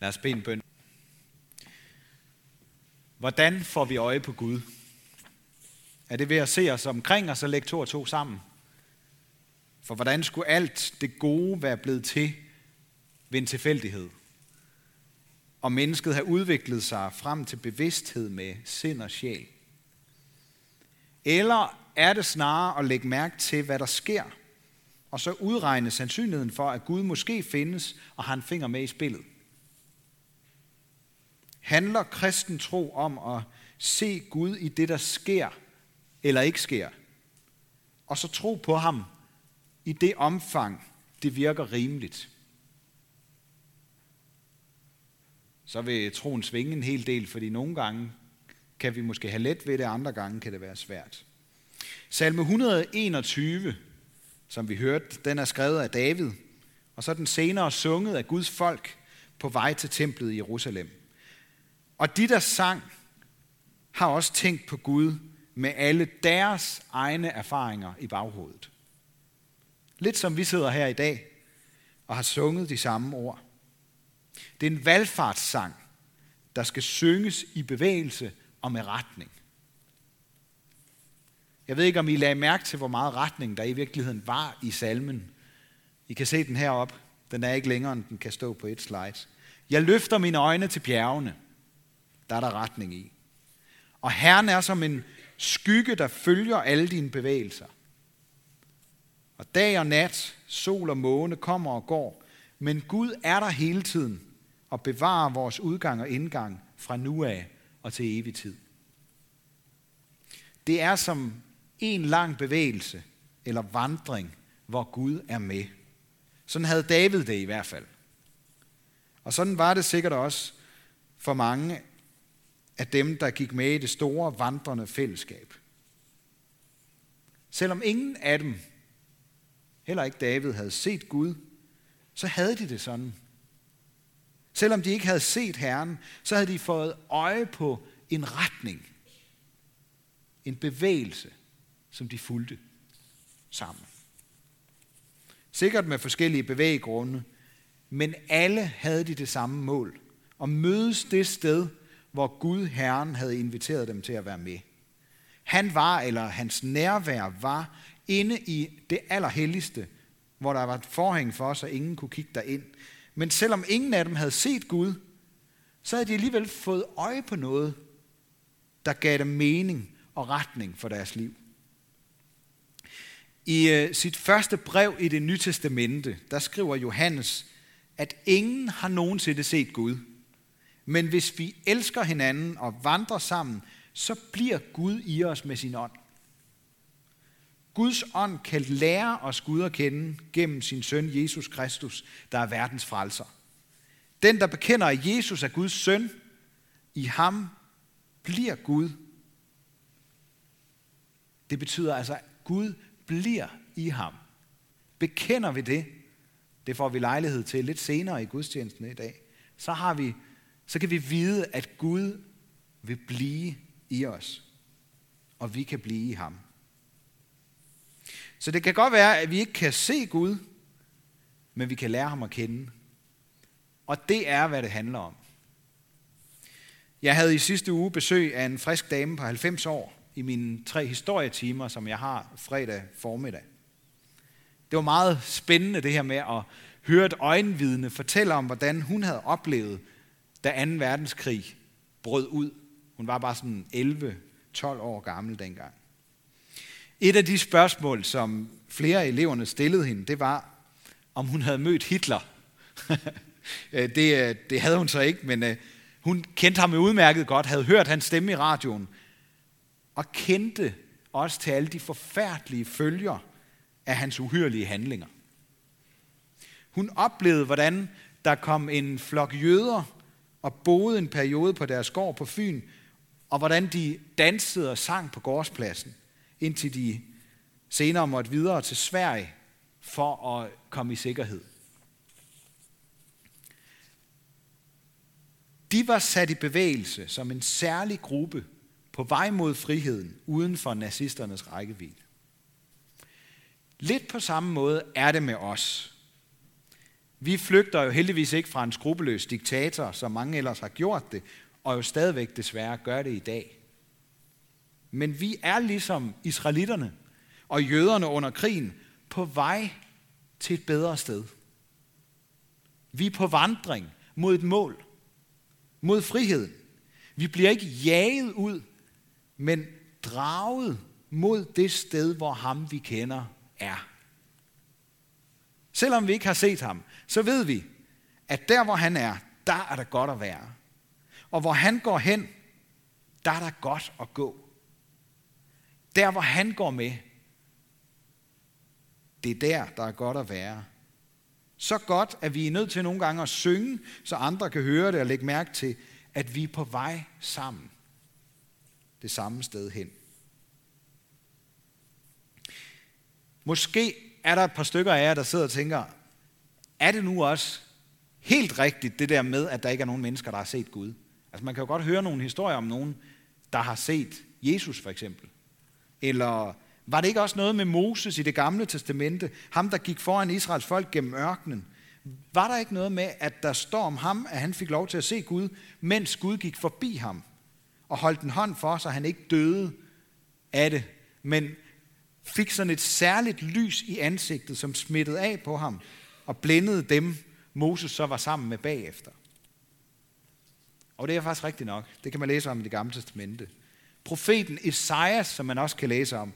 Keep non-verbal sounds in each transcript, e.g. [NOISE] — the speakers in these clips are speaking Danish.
Lad os bede en bøn. Hvordan får vi øje på Gud? Er det ved at se os omkring og så lægge to og to sammen? For hvordan skulle alt det gode være blevet til ved en tilfældighed? Og mennesket har udviklet sig frem til bevidsthed med sind og sjæl? Eller er det snarere at lægge mærke til, hvad der sker, og så udregne sandsynligheden for, at Gud måske findes og har en finger med i spillet? Handler kristen tro om at se Gud i det, der sker eller ikke sker, og så tro på ham i det omfang, det virker rimeligt? Så vil troen svinge en hel del, fordi nogle gange kan vi måske have let ved det, andre gange kan det være svært. Salme 121, som vi hørte, den er skrevet af David, og så er den senere sunget af Guds folk på vej til templet i Jerusalem. Og de, der sang, har også tænkt på Gud med alle deres egne erfaringer i baghovedet. Lidt som vi sidder her i dag og har sunget de samme ord. Det er en valgfartssang, der skal synges i bevægelse og med retning. Jeg ved ikke, om I lagde mærke til, hvor meget retning der i virkeligheden var i salmen. I kan se den herop. Den er ikke længere, end den kan stå på et slide. Jeg løfter mine øjne til bjergene. Der er der retning i. Og Herren er som en skygge, der følger alle dine bevægelser. Og dag og nat, sol og måne kommer og går, men Gud er der hele tiden og bevarer vores udgang og indgang fra nu af og til evig tid. Det er som en lang bevægelse eller vandring, hvor Gud er med. Sådan havde David det i hvert fald. Og sådan var det sikkert også for mange af dem, der gik med i det store vandrende fællesskab. Selvom ingen af dem, heller ikke David, havde set Gud, så havde de det sådan. Selvom de ikke havde set Herren, så havde de fået øje på en retning, en bevægelse, som de fulgte sammen. Sikkert med forskellige bevæggrunde, men alle havde de det samme mål, at mødes det sted, hvor Gud Herren havde inviteret dem til at være med. Han var, eller hans nærvær var, inde i det allerhelligste, hvor der var et forhæng for, så ingen kunne kigge derind. Men selvom ingen af dem havde set Gud, så havde de alligevel fået øje på noget, der gav dem mening og retning for deres liv. I øh, sit første brev i det nye testamente, der skriver Johannes, at ingen har nogensinde set Gud. Men hvis vi elsker hinanden og vandrer sammen, så bliver Gud i os med sin ånd. Guds ånd kan lære os Gud at kende gennem sin søn Jesus Kristus, der er verdens frelser. Den, der bekender, at Jesus er Guds søn, i ham bliver Gud. Det betyder altså, at Gud bliver i ham. Bekender vi det, det får vi lejlighed til lidt senere i gudstjenesten i dag, så, har vi, så kan vi vide, at Gud vil blive i os, og vi kan blive i ham. Så det kan godt være, at vi ikke kan se Gud, men vi kan lære ham at kende. Og det er, hvad det handler om. Jeg havde i sidste uge besøg af en frisk dame på 90 år i mine tre historietimer, som jeg har fredag formiddag. Det var meget spændende det her med at høre et øjenvidne fortælle om, hvordan hun havde oplevet, da 2. verdenskrig brød ud. Hun var bare sådan 11-12 år gammel dengang. Et af de spørgsmål, som flere af eleverne stillede hende, det var, om hun havde mødt Hitler. [LAUGHS] Øh, det, øh, det havde hun så ikke, men øh, hun kendte ham udmærket godt, havde hørt hans stemme i radioen, og kendte også til alle de forfærdelige følger af hans uhyrlige handlinger. Hun oplevede, hvordan der kom en flok jøder og boede en periode på deres gård på Fyn, og hvordan de dansede og sang på gårdspladsen, indtil de senere måtte videre til Sverige for at komme i sikkerhed. De var sat i bevægelse som en særlig gruppe på vej mod friheden uden for nazisternes rækkevidde. Lidt på samme måde er det med os. Vi flygter jo heldigvis ikke fra en skrupelløs diktator, som mange ellers har gjort det, og jo stadigvæk desværre gør det i dag. Men vi er ligesom israelitterne og jøderne under krigen på vej til et bedre sted. Vi er på vandring mod et mål, mod friheden. Vi bliver ikke jaget ud, men draget mod det sted, hvor ham vi kender er. Selvom vi ikke har set ham, så ved vi, at der hvor han er, der er der godt at være. Og hvor han går hen, der er der godt at gå. Der hvor han går med, det er der, der er godt at være. Så godt, at vi er nødt til nogle gange at synge, så andre kan høre det og lægge mærke til, at vi er på vej sammen. Det samme sted hen. Måske er der et par stykker af jer, der sidder og tænker, er det nu også helt rigtigt det der med, at der ikke er nogen mennesker, der har set Gud? Altså man kan jo godt høre nogle historier om nogen, der har set Jesus for eksempel. Eller var det ikke også noget med Moses i det gamle testamente, ham der gik foran Israels folk gennem ørkenen? Var der ikke noget med, at der står om ham, at han fik lov til at se Gud, mens Gud gik forbi ham og holdt en hånd for, så han ikke døde af det, men fik sådan et særligt lys i ansigtet, som smittede af på ham og blændede dem, Moses så var sammen med bagefter. Og det er faktisk rigtigt nok. Det kan man læse om i det gamle testamente. Profeten Esajas, som man også kan læse om,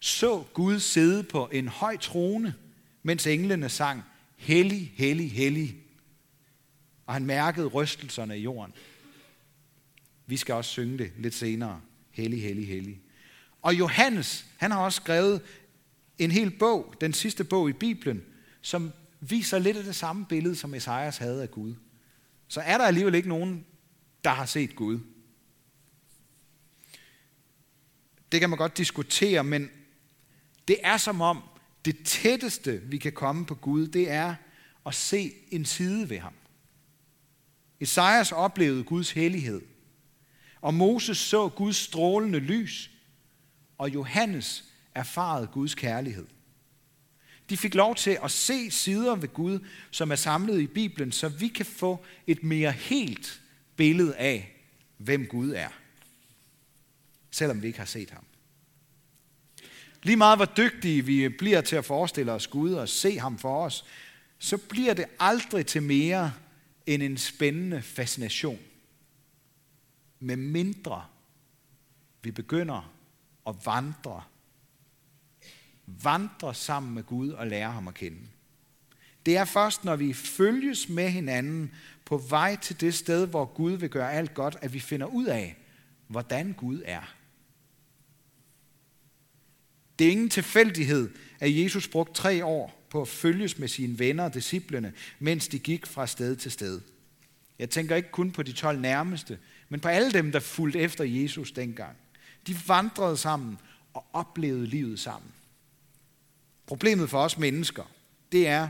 så Gud sidde på en høj trone, mens englene sang, Hellig, hellig, hellig. Og han mærkede rystelserne i jorden. Vi skal også synge det lidt senere. Hellig, hellig, hellig. Og Johannes, han har også skrevet en hel bog, den sidste bog i Bibelen, som viser lidt af det samme billede, som Esajas havde af Gud. Så er der alligevel ikke nogen, der har set Gud. Det kan man godt diskutere, men det er som om, det tætteste, vi kan komme på Gud, det er at se en side ved ham. Esajas oplevede Guds hellighed, og Moses så Guds strålende lys, og Johannes erfarede Guds kærlighed. De fik lov til at se sider ved Gud, som er samlet i Bibelen, så vi kan få et mere helt billede af, hvem Gud er, selvom vi ikke har set ham. Lige meget hvor dygtige vi bliver til at forestille os Gud og se ham for os, så bliver det aldrig til mere end en spændende fascination. Med mindre vi begynder at vandre. Vandre sammen med Gud og lære ham at kende. Det er først, når vi følges med hinanden på vej til det sted, hvor Gud vil gøre alt godt, at vi finder ud af, hvordan Gud er. Det er ingen tilfældighed, at Jesus brugte tre år på at følges med sine venner og disciplene, mens de gik fra sted til sted. Jeg tænker ikke kun på de 12 nærmeste, men på alle dem, der fulgte efter Jesus dengang. De vandrede sammen og oplevede livet sammen. Problemet for os mennesker, det er,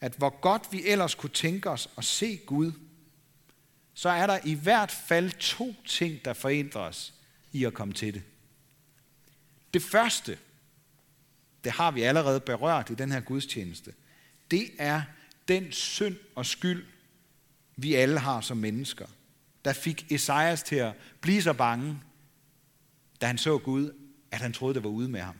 at hvor godt vi ellers kunne tænke os at se Gud, så er der i hvert fald to ting, der forhindrer os i at komme til det. Det første, det har vi allerede berørt i den her gudstjeneste, det er den synd og skyld, vi alle har som mennesker, der fik Esajas til at blive så bange, da han så Gud, at han troede, det var ude med ham.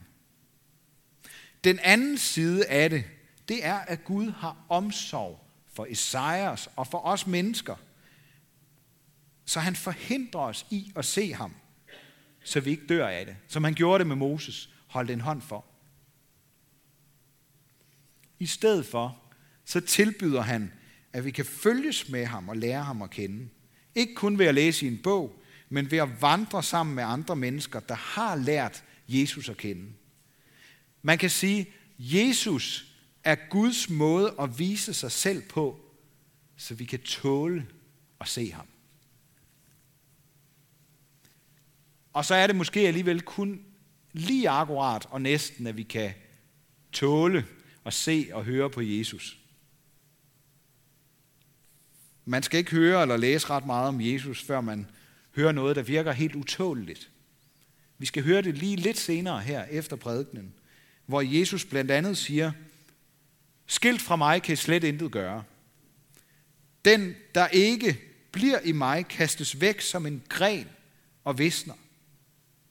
Den anden side af det, det er, at Gud har omsorg for Esajas og for os mennesker. Så han forhindrer os i at se ham så vi ikke dør af det. Som han gjorde det med Moses. holdt en hånd for. I stedet for, så tilbyder han, at vi kan følges med ham og lære ham at kende. Ikke kun ved at læse i en bog, men ved at vandre sammen med andre mennesker, der har lært Jesus at kende. Man kan sige, Jesus er Guds måde at vise sig selv på, så vi kan tåle at se ham. Og så er det måske alligevel kun lige akkurat og næsten, at vi kan tåle at se og høre på Jesus. Man skal ikke høre eller læse ret meget om Jesus, før man hører noget, der virker helt utåleligt. Vi skal høre det lige lidt senere her efter prædikenen, hvor Jesus blandt andet siger, Skilt fra mig kan I slet intet gøre. Den, der ikke bliver i mig, kastes væk som en gren og visner.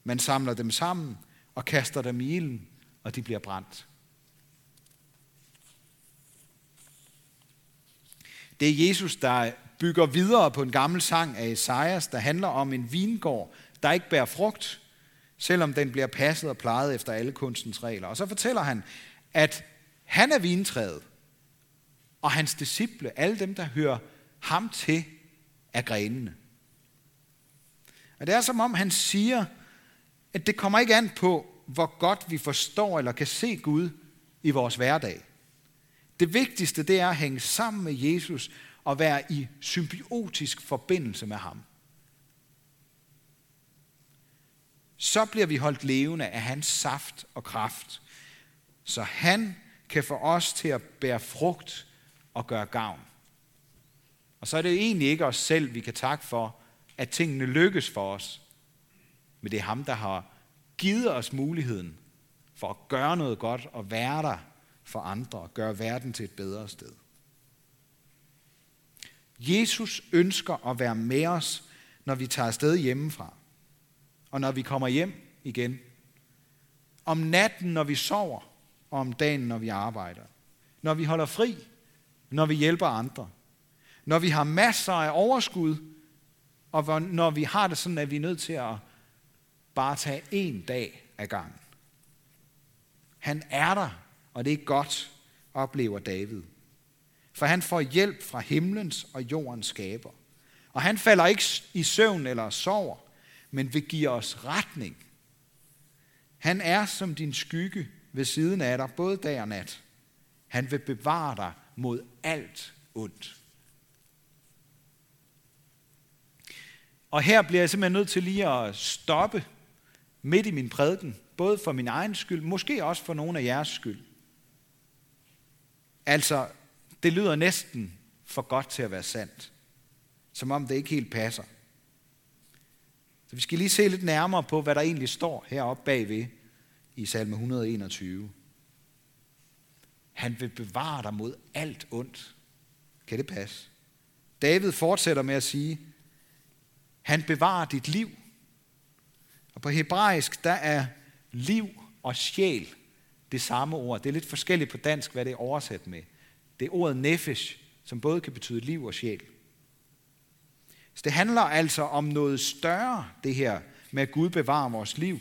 Man samler dem sammen og kaster dem i ilden, og de bliver brændt. Det er Jesus, der bygger videre på en gammel sang af Esajas, der handler om en vingård, der ikke bærer frugt, selvom den bliver passet og plejet efter alle kunstens regler. Og så fortæller han, at han er vintræet, og hans disciple, alle dem, der hører ham til, er grenene. Og det er som om han siger, at det kommer ikke an på, hvor godt vi forstår eller kan se Gud i vores hverdag. Det vigtigste det er at hænge sammen med Jesus og være i symbiotisk forbindelse med ham. Så bliver vi holdt levende af hans saft og kraft, så han kan få os til at bære frugt og gøre gavn. Og så er det egentlig ikke os selv, vi kan takke for, at tingene lykkes for os. Men det er ham, der har givet os muligheden for at gøre noget godt og være der for andre og gøre verden til et bedre sted. Jesus ønsker at være med os, når vi tager afsted hjemmefra, og når vi kommer hjem igen. Om natten, når vi sover, og om dagen, når vi arbejder. Når vi holder fri, når vi hjælper andre. Når vi har masser af overskud, og når vi har det sådan, at vi er nødt til at bare tage en dag ad gangen. Han er der, og det er godt, oplever David. For han får hjælp fra himlens og jordens skaber. Og han falder ikke i søvn eller sover, men vil give os retning. Han er som din skygge ved siden af dig, både dag og nat. Han vil bevare dig mod alt ondt. Og her bliver jeg simpelthen nødt til lige at stoppe midt i min prædiken, både for min egen skyld, måske også for nogle af jeres skyld. Altså, det lyder næsten for godt til at være sandt. Som om det ikke helt passer. Så vi skal lige se lidt nærmere på, hvad der egentlig står heroppe bagved i salme 121. Han vil bevare dig mod alt ondt. Kan det passe? David fortsætter med at sige, han bevarer dit liv. Og på hebraisk, der er liv og sjæl det samme ord. Det er lidt forskelligt på dansk, hvad det er oversat med. Det er ordet nefesh, som både kan betyde liv og sjæl. Så det handler altså om noget større, det her med at Gud bevarer vores liv.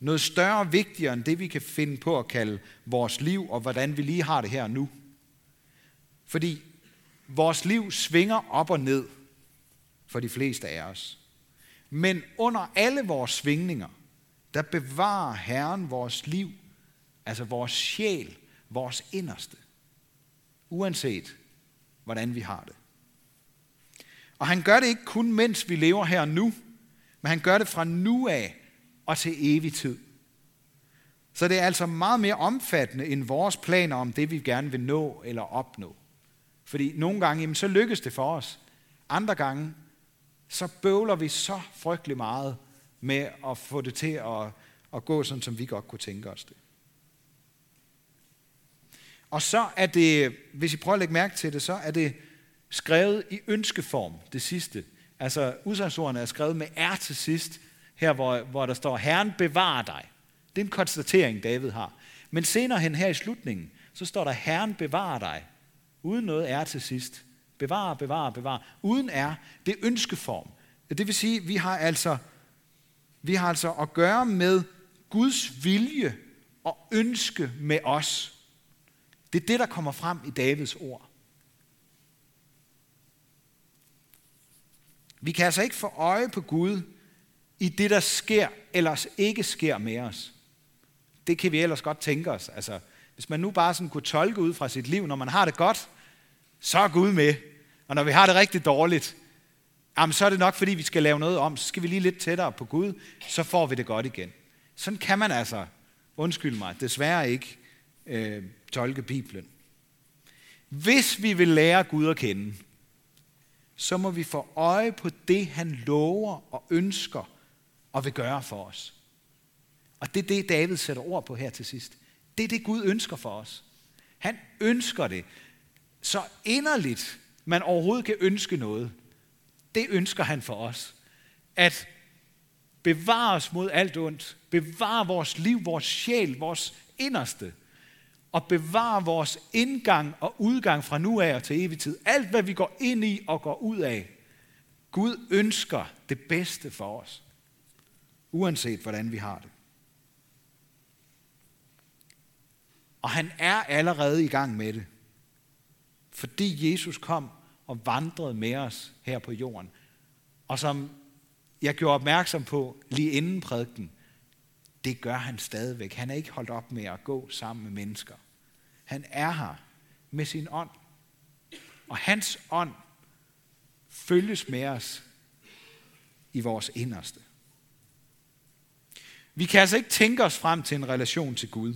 Noget større og vigtigere end det, vi kan finde på at kalde vores liv, og hvordan vi lige har det her nu. Fordi vores liv svinger op og ned for de fleste af os. Men under alle vores svingninger, der bevarer Herren vores liv, altså vores sjæl, vores inderste uanset hvordan vi har det. Og han gør det ikke kun, mens vi lever her nu, men han gør det fra nu af og til evig tid. Så det er altså meget mere omfattende end vores planer om det, vi gerne vil nå eller opnå. Fordi nogle gange, jamen, så lykkes det for os. Andre gange, så bøvler vi så frygtelig meget med at få det til at, at gå sådan, som vi godt kunne tænke os det. Og så er det, hvis I prøver at lægge mærke til det, så er det skrevet i ønskeform, det sidste. Altså udsagsordene er skrevet med R til sidst, her hvor, hvor der står, Herren bevarer dig. Det er en konstatering, David har. Men senere hen her i slutningen, så står der, Herren bevarer dig, uden noget er til sidst. Bevar, bevar, bevar. Uden er, det er ønskeform. Det vil sige, vi har altså, vi har altså at gøre med Guds vilje og ønske med os. Det er det, der kommer frem i Davids ord. Vi kan altså ikke få øje på Gud i det, der sker, eller ikke sker med os. Det kan vi ellers godt tænke os. Altså, hvis man nu bare sådan kunne tolke ud fra sit liv, når man har det godt, så er Gud med. Og når vi har det rigtig dårligt, jamen, så er det nok, fordi vi skal lave noget om. Så skal vi lige lidt tættere på Gud, så får vi det godt igen. Sådan kan man altså, undskyld mig, desværre ikke øh, tolke Bibelen. Hvis vi vil lære Gud at kende, så må vi få øje på det, han lover og ønsker og vil gøre for os. Og det er det, David sætter ord på her til sidst. Det er det, Gud ønsker for os. Han ønsker det så inderligt, man overhovedet kan ønske noget. Det ønsker han for os. At bevare os mod alt ondt. Bevare vores liv, vores sjæl, vores inderste. Og bevare vores indgang og udgang fra nu af og til evig tid. Alt, hvad vi går ind i og går ud af. Gud ønsker det bedste for os. Uanset hvordan vi har det. Og han er allerede i gang med det. Fordi Jesus kom og vandrede med os her på jorden. Og som jeg gjorde opmærksom på lige inden prædiken, det gør han stadigvæk. Han er ikke holdt op med at gå sammen med mennesker. Han er her med sin ånd. Og hans ånd følges med os i vores inderste. Vi kan altså ikke tænke os frem til en relation til Gud.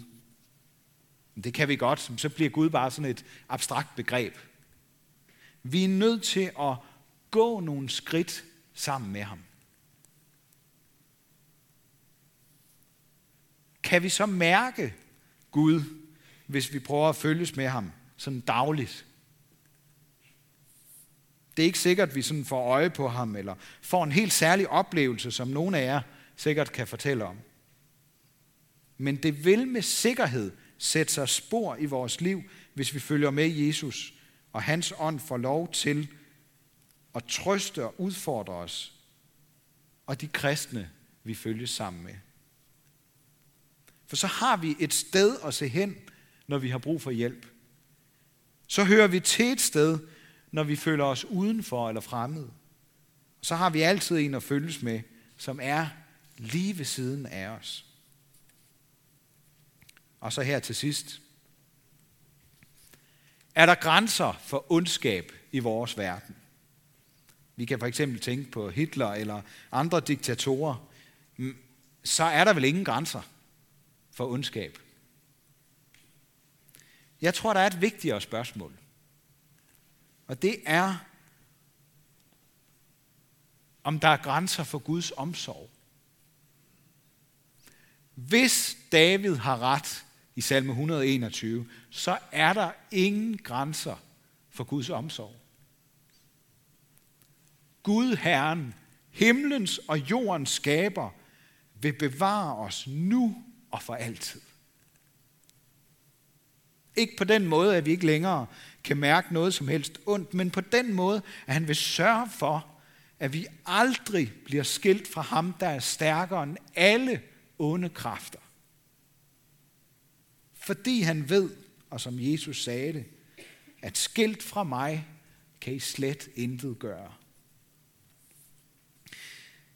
Det kan vi godt, så bliver Gud bare sådan et abstrakt begreb. Vi er nødt til at gå nogle skridt sammen med ham. Kan vi så mærke Gud, hvis vi prøver at følges med ham sådan dagligt? Det er ikke sikkert, at vi sådan får øje på ham, eller får en helt særlig oplevelse, som nogen af jer sikkert kan fortælle om. Men det vil med sikkerhed sætte sig spor i vores liv, hvis vi følger med Jesus, og hans ånd får lov til at trøste og udfordre os, og de kristne, vi følges sammen med. For så har vi et sted at se hen, når vi har brug for hjælp. Så hører vi til et sted, når vi føler os udenfor eller fremmede. Så har vi altid en at følges med, som er lige ved siden af os. Og så her til sidst. Er der grænser for ondskab i vores verden? Vi kan for eksempel tænke på Hitler eller andre diktatorer. Så er der vel ingen grænser for ondskab. Jeg tror, der er et vigtigere spørgsmål. Og det er, om der er grænser for Guds omsorg. Hvis David har ret i salme 121, så er der ingen grænser for Guds omsorg. Gud Herren, himlens og jordens skaber, vil bevare os nu og for altid. Ikke på den måde, at vi ikke længere kan mærke noget som helst ondt, men på den måde, at han vil sørge for, at vi aldrig bliver skilt fra ham, der er stærkere end alle onde kræfter. Fordi han ved, og som Jesus sagde det, at skilt fra mig kan I slet intet gøre.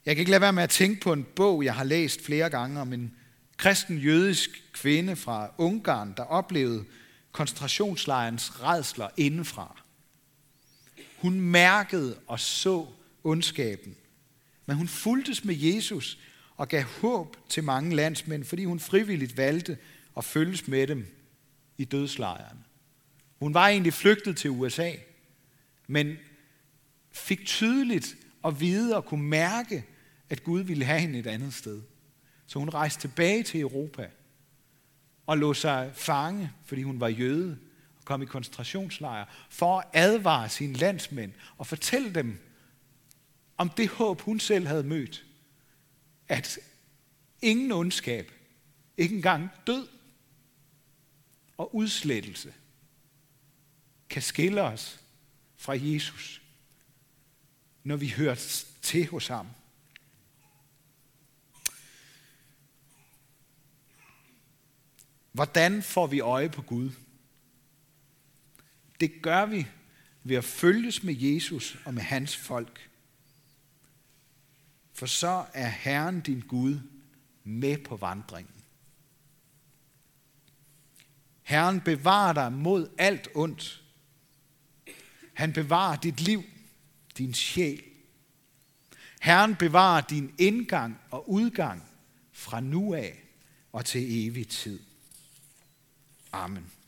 Jeg kan ikke lade være med at tænke på en bog, jeg har læst flere gange om en kristen jødisk kvinde fra Ungarn, der oplevede koncentrationslejrens redsler indenfra. Hun mærkede og så ondskaben, men hun fuldtes med Jesus og gav håb til mange landsmænd, fordi hun frivilligt valgte at følges med dem i dødslejren. Hun var egentlig flygtet til USA, men fik tydeligt at vide og kunne mærke, at Gud ville have hende et andet sted. Så hun rejste tilbage til Europa og lå sig fange, fordi hun var jøde og kom i koncentrationslejre, for at advare sine landsmænd og fortælle dem om det håb, hun selv havde mødt. At ingen ondskab, ikke engang død og udslettelse, kan skille os fra Jesus, når vi hører til hos ham. Hvordan får vi øje på Gud? Det gør vi ved at følges med Jesus og med hans folk. For så er Herren din Gud med på vandringen. Herren bevarer dig mod alt ondt. Han bevarer dit liv, din sjæl. Herren bevarer din indgang og udgang fra nu af og til evig tid. Amen.